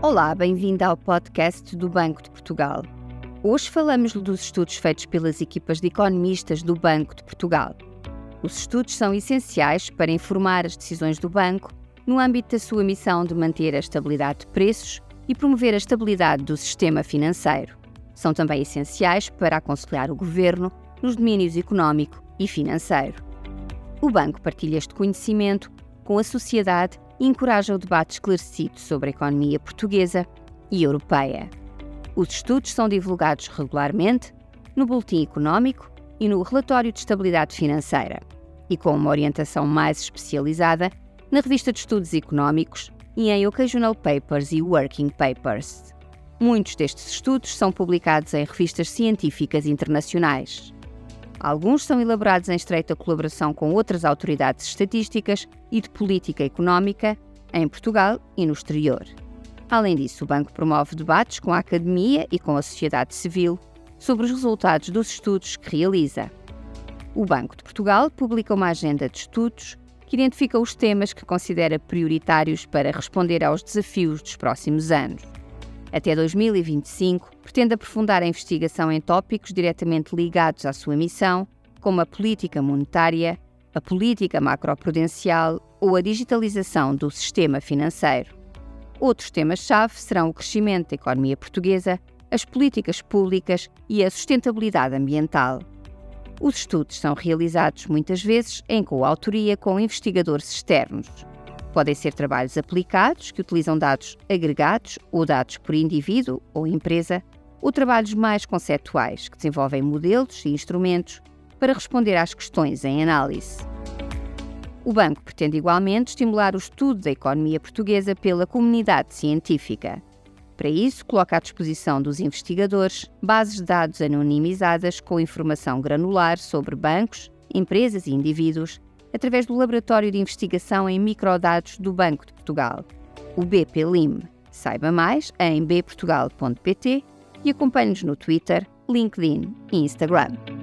Olá, bem-vindo ao podcast do Banco de Portugal. Hoje falamos dos estudos feitos pelas equipas de economistas do Banco de Portugal. Os estudos são essenciais para informar as decisões do banco no âmbito da sua missão de manter a estabilidade de preços e promover a estabilidade do sistema financeiro. São também essenciais para aconselhar o governo nos domínios económico e financeiro. O banco partilha este conhecimento com a sociedade e encoraja o debate esclarecido sobre a economia portuguesa e europeia. Os estudos são divulgados regularmente no Boletim Económico e no Relatório de Estabilidade Financeira, e com uma orientação mais especializada na Revista de Estudos Económicos e em Occasional Papers e Working Papers. Muitos destes estudos são publicados em revistas científicas internacionais. Alguns são elaborados em estreita colaboração com outras autoridades estatísticas e de política económica em Portugal e no exterior. Além disso, o banco promove debates com a academia e com a sociedade civil sobre os resultados dos estudos que realiza. O Banco de Portugal publica uma agenda de estudos que identifica os temas que considera prioritários para responder aos desafios dos próximos anos. Até 2025, pretende aprofundar a investigação em tópicos diretamente ligados à sua missão, como a política monetária, a política macroprudencial ou a digitalização do sistema financeiro. Outros temas-chave serão o crescimento da economia portuguesa, as políticas públicas e a sustentabilidade ambiental. Os estudos são realizados muitas vezes em coautoria com investigadores externos. Podem ser trabalhos aplicados, que utilizam dados agregados ou dados por indivíduo ou empresa, ou trabalhos mais conceptuais, que desenvolvem modelos e instrumentos para responder às questões em análise. O banco pretende igualmente estimular o estudo da economia portuguesa pela comunidade científica. Para isso, coloca à disposição dos investigadores bases de dados anonimizadas com informação granular sobre bancos, empresas e indivíduos através do Laboratório de Investigação em Microdados do Banco de Portugal, o BPLIM. Saiba mais em bportugal.pt e acompanhe-nos no Twitter, LinkedIn e Instagram.